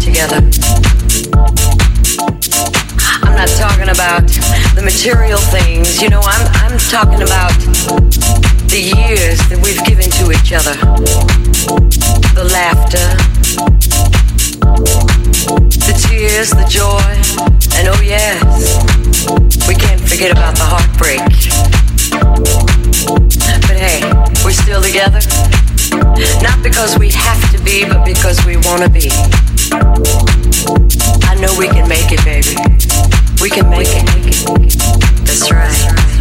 together. I'm not talking about the material things, you know, I'm, I'm talking about the years that we've given to each other, the laughter, the tears, the joy, and oh, yes, we can't forget about the heartbreak. But hey, we're still together. Not because we have to be, but because we wanna be. I know we can make it, baby. We can make it. That's right.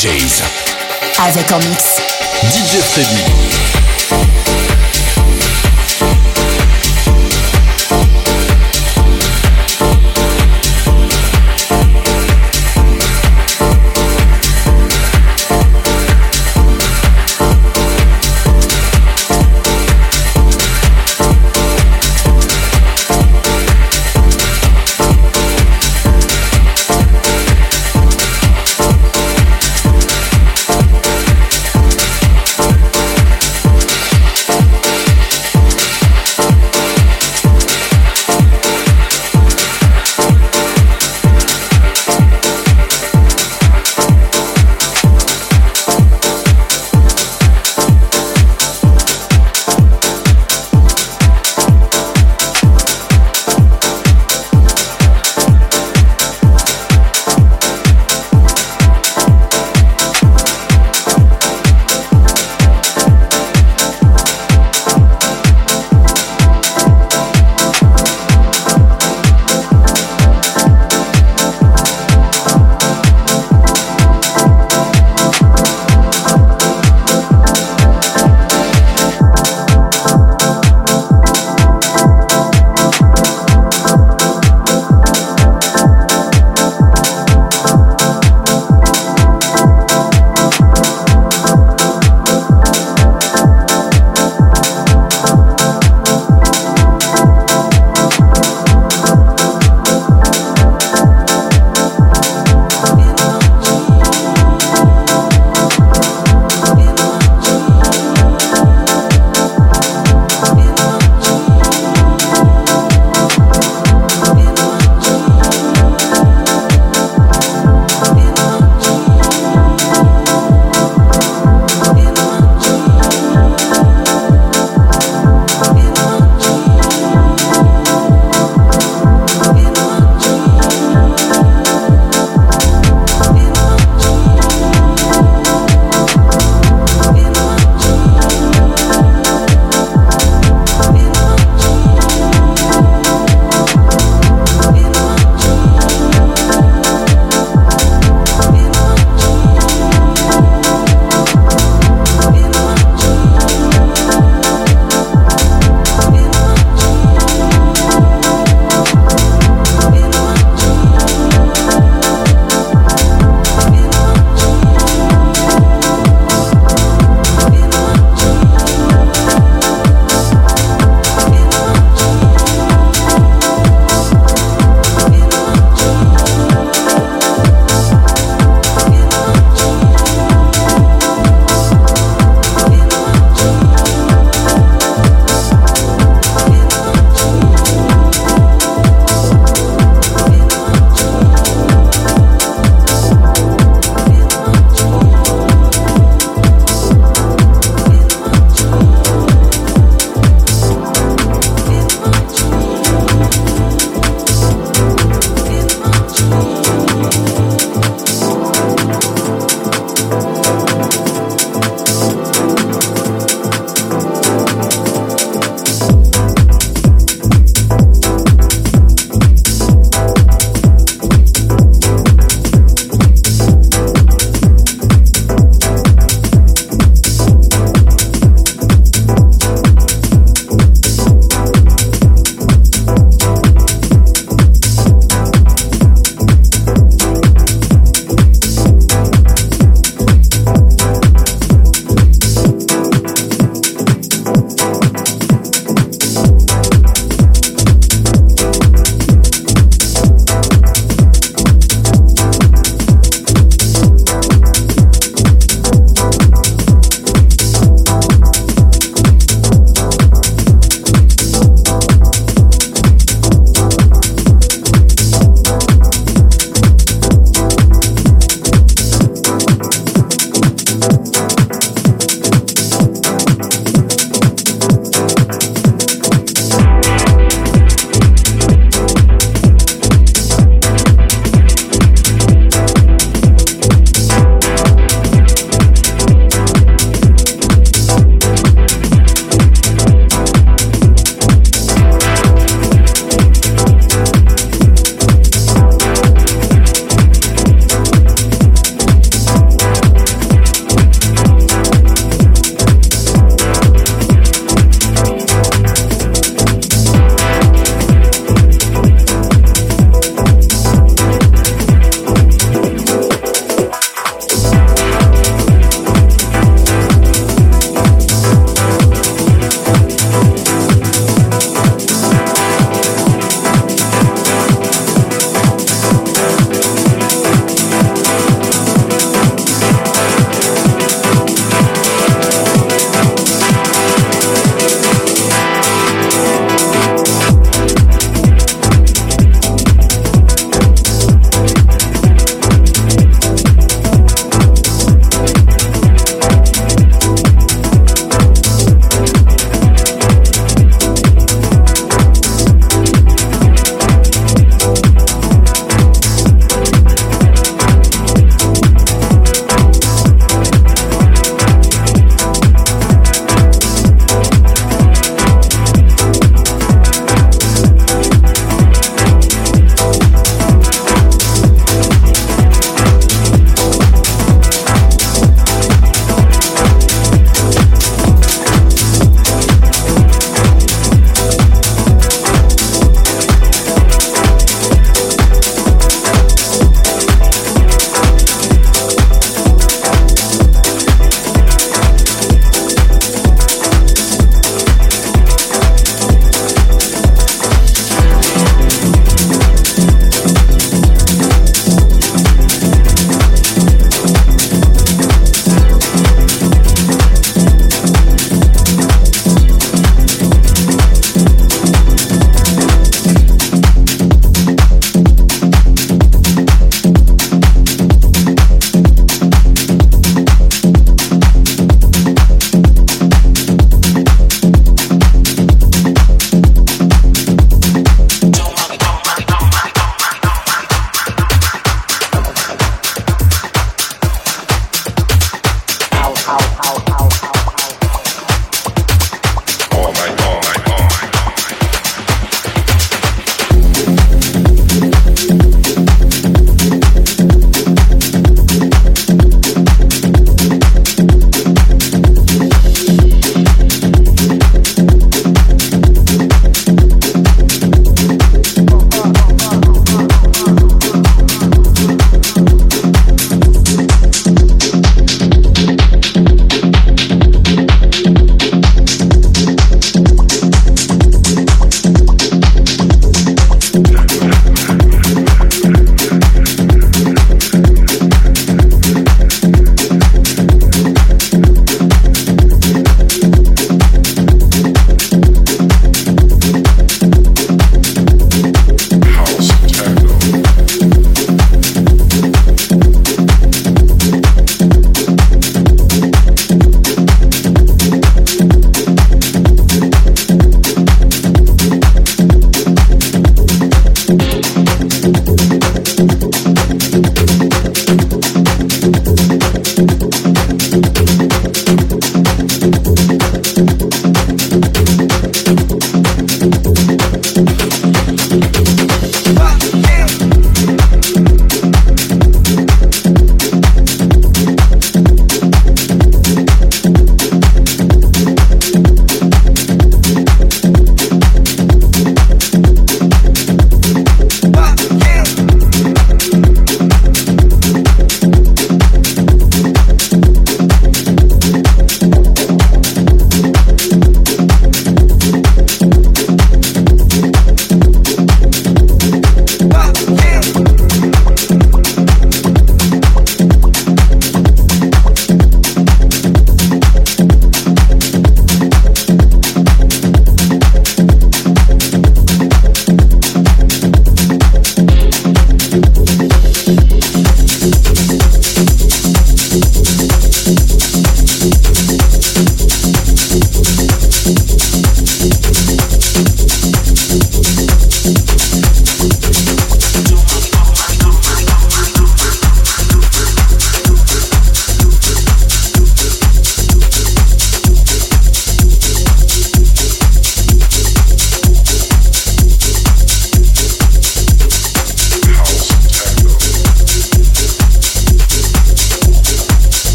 DJs. Avec en mix. DJ Freddy.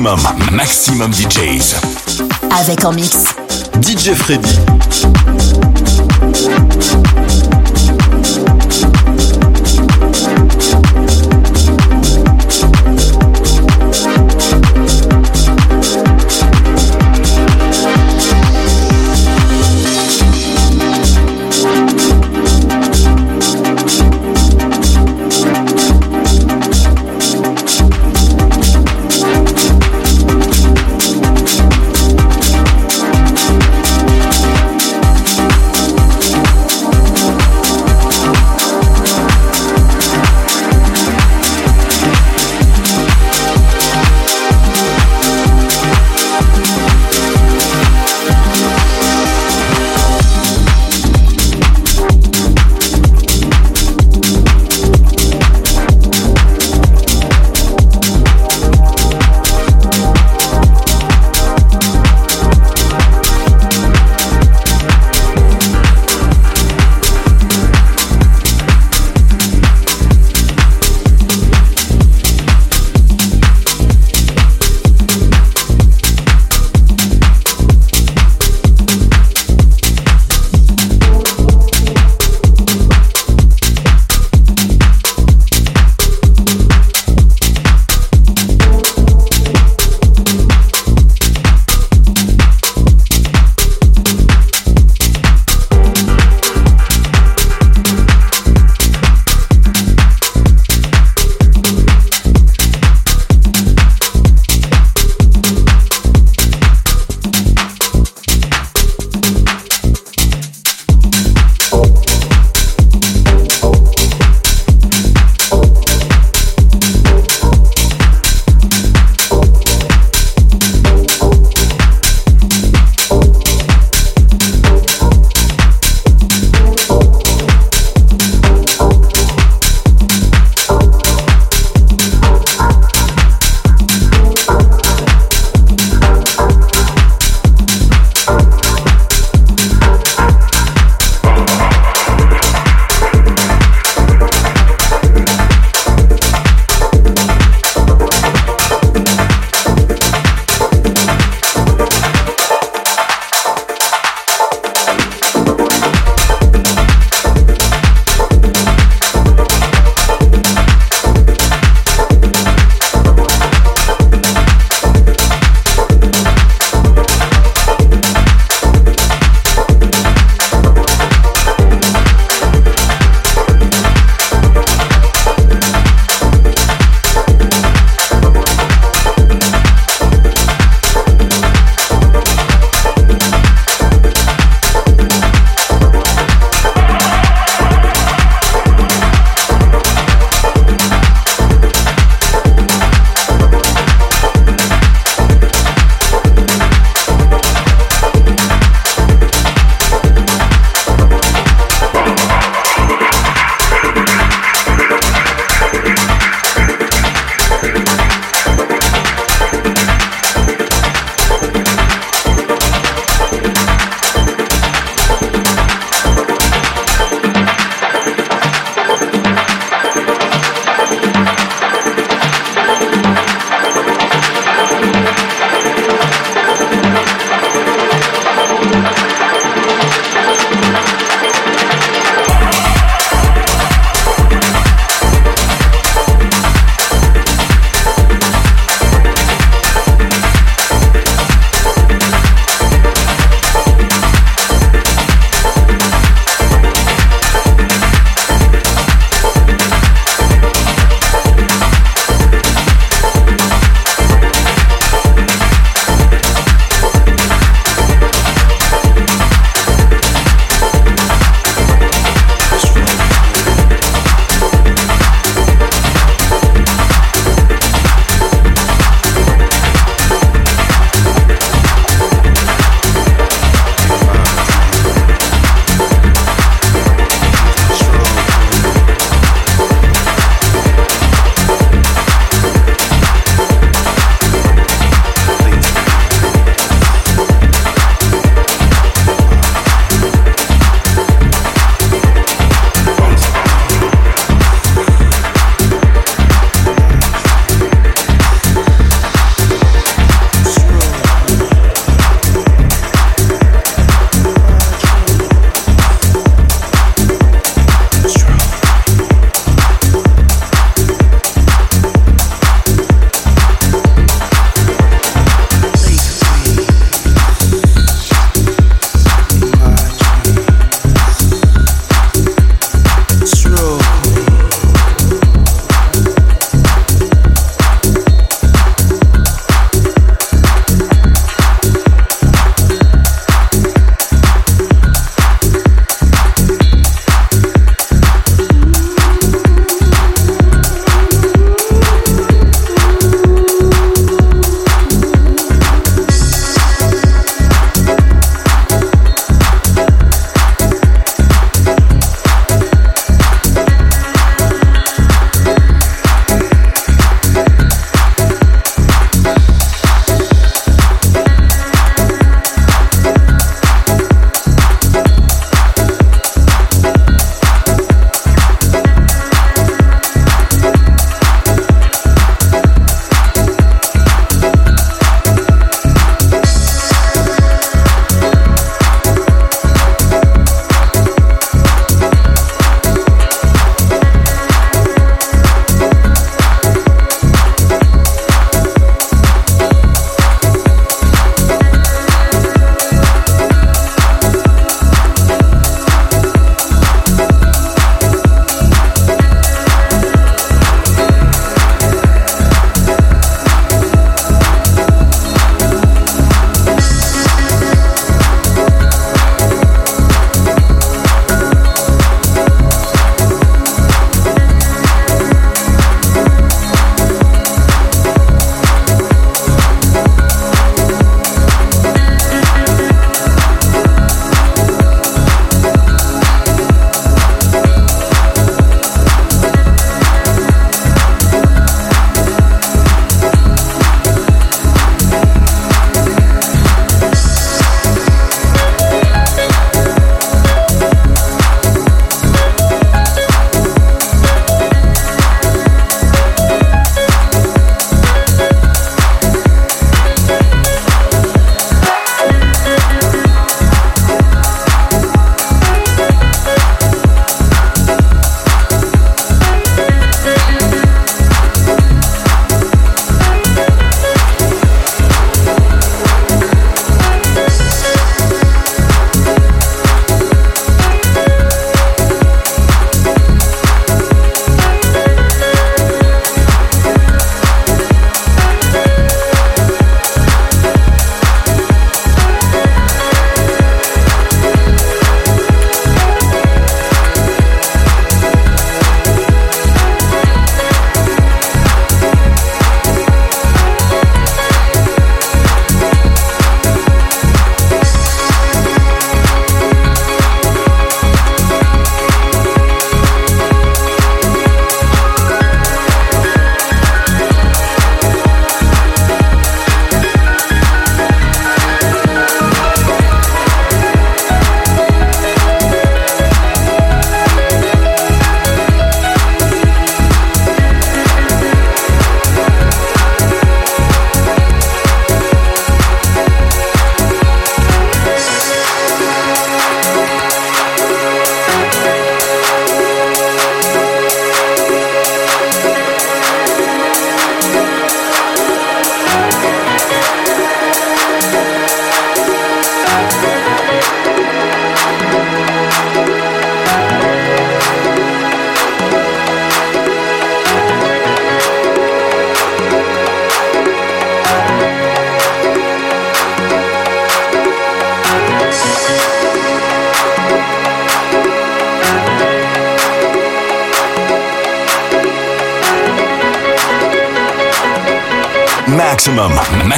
Maximum, maximum DJs. Avec en mix. DJ Freddy.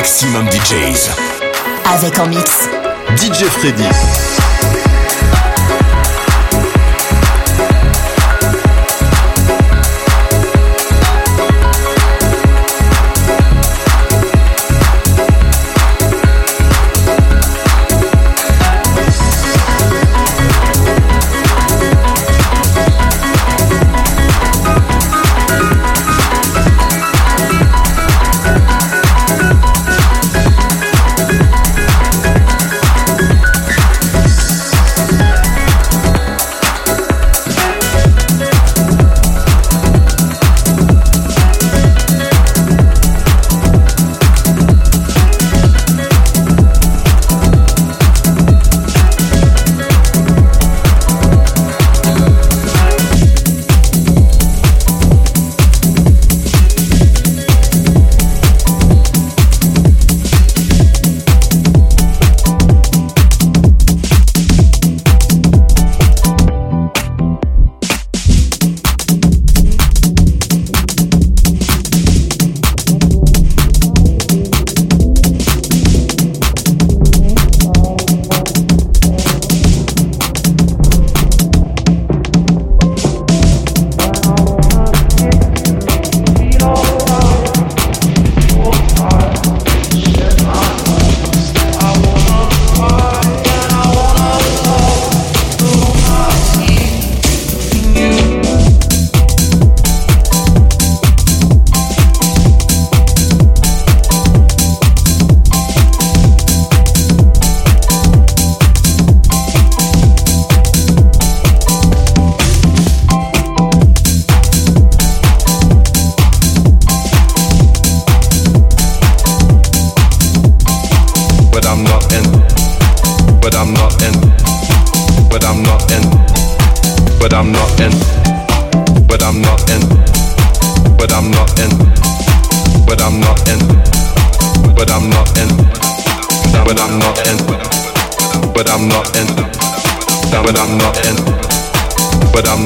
Maximum DJs. Avec en mix. DJ Freddy.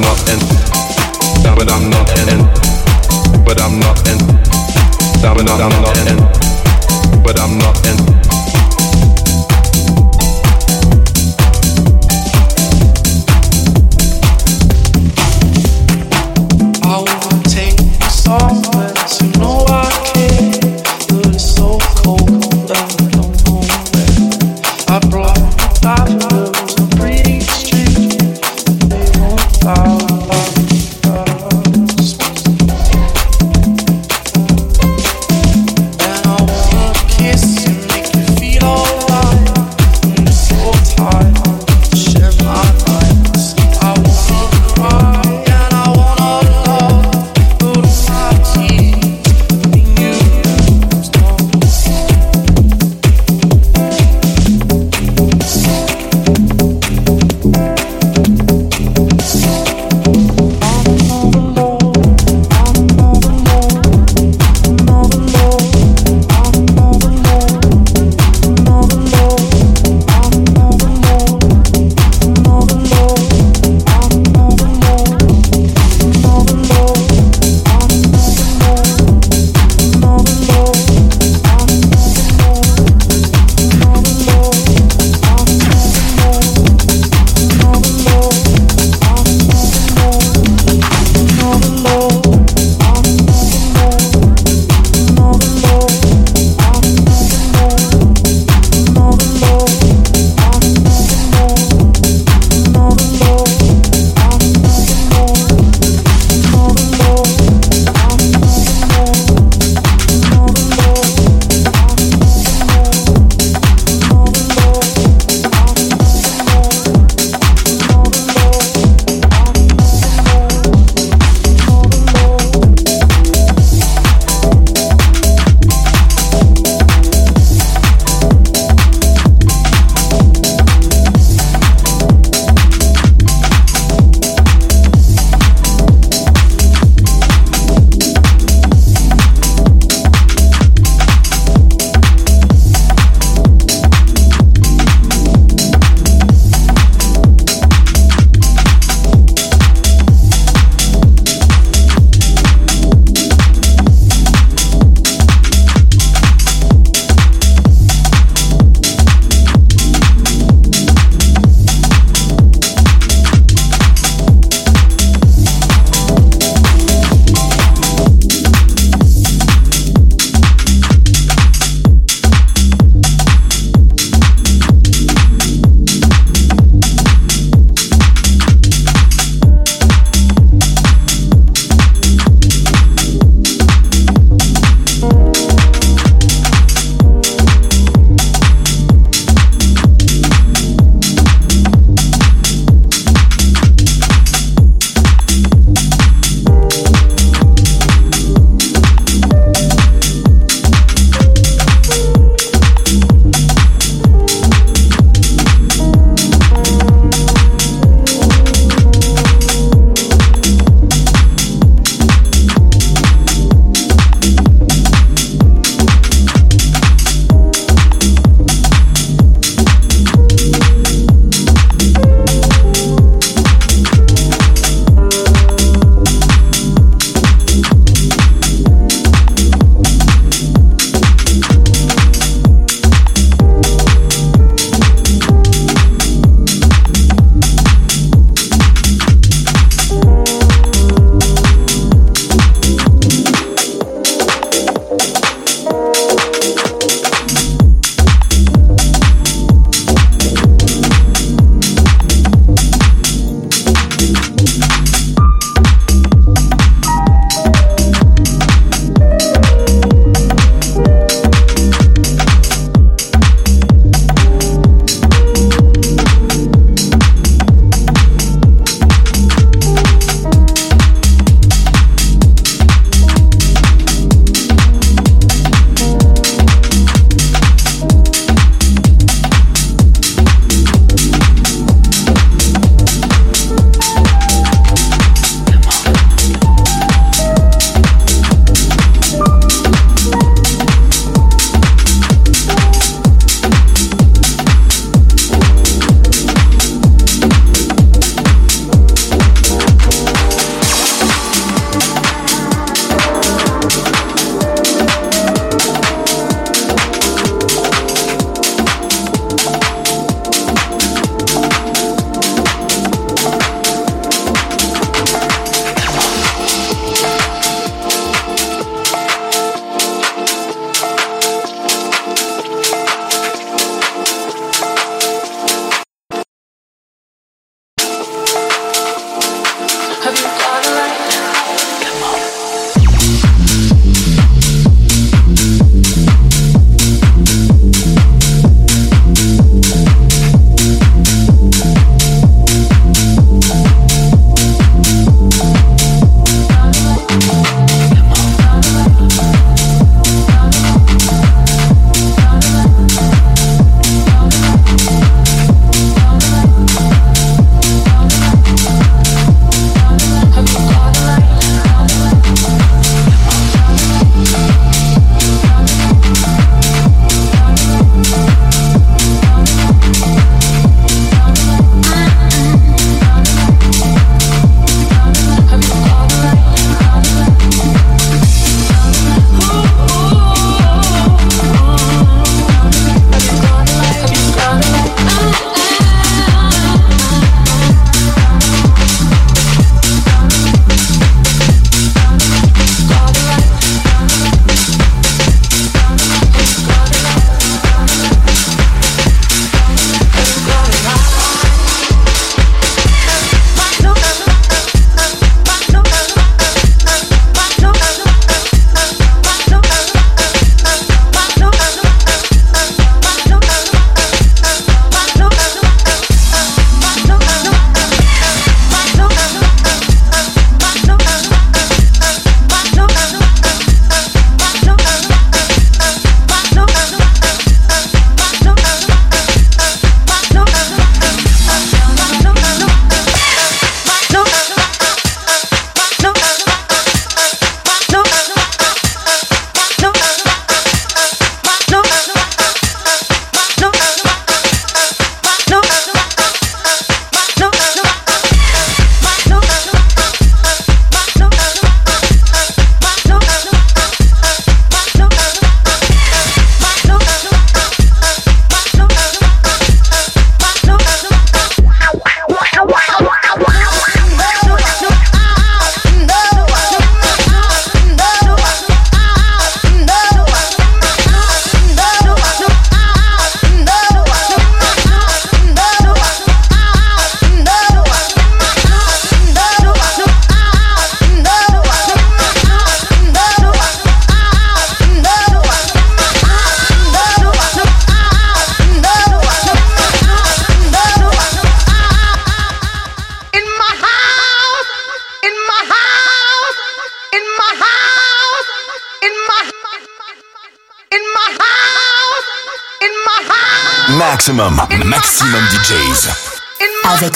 not in. But I'm not in. But I'm not in. But I'm not in. But I'm not in.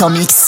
En mix.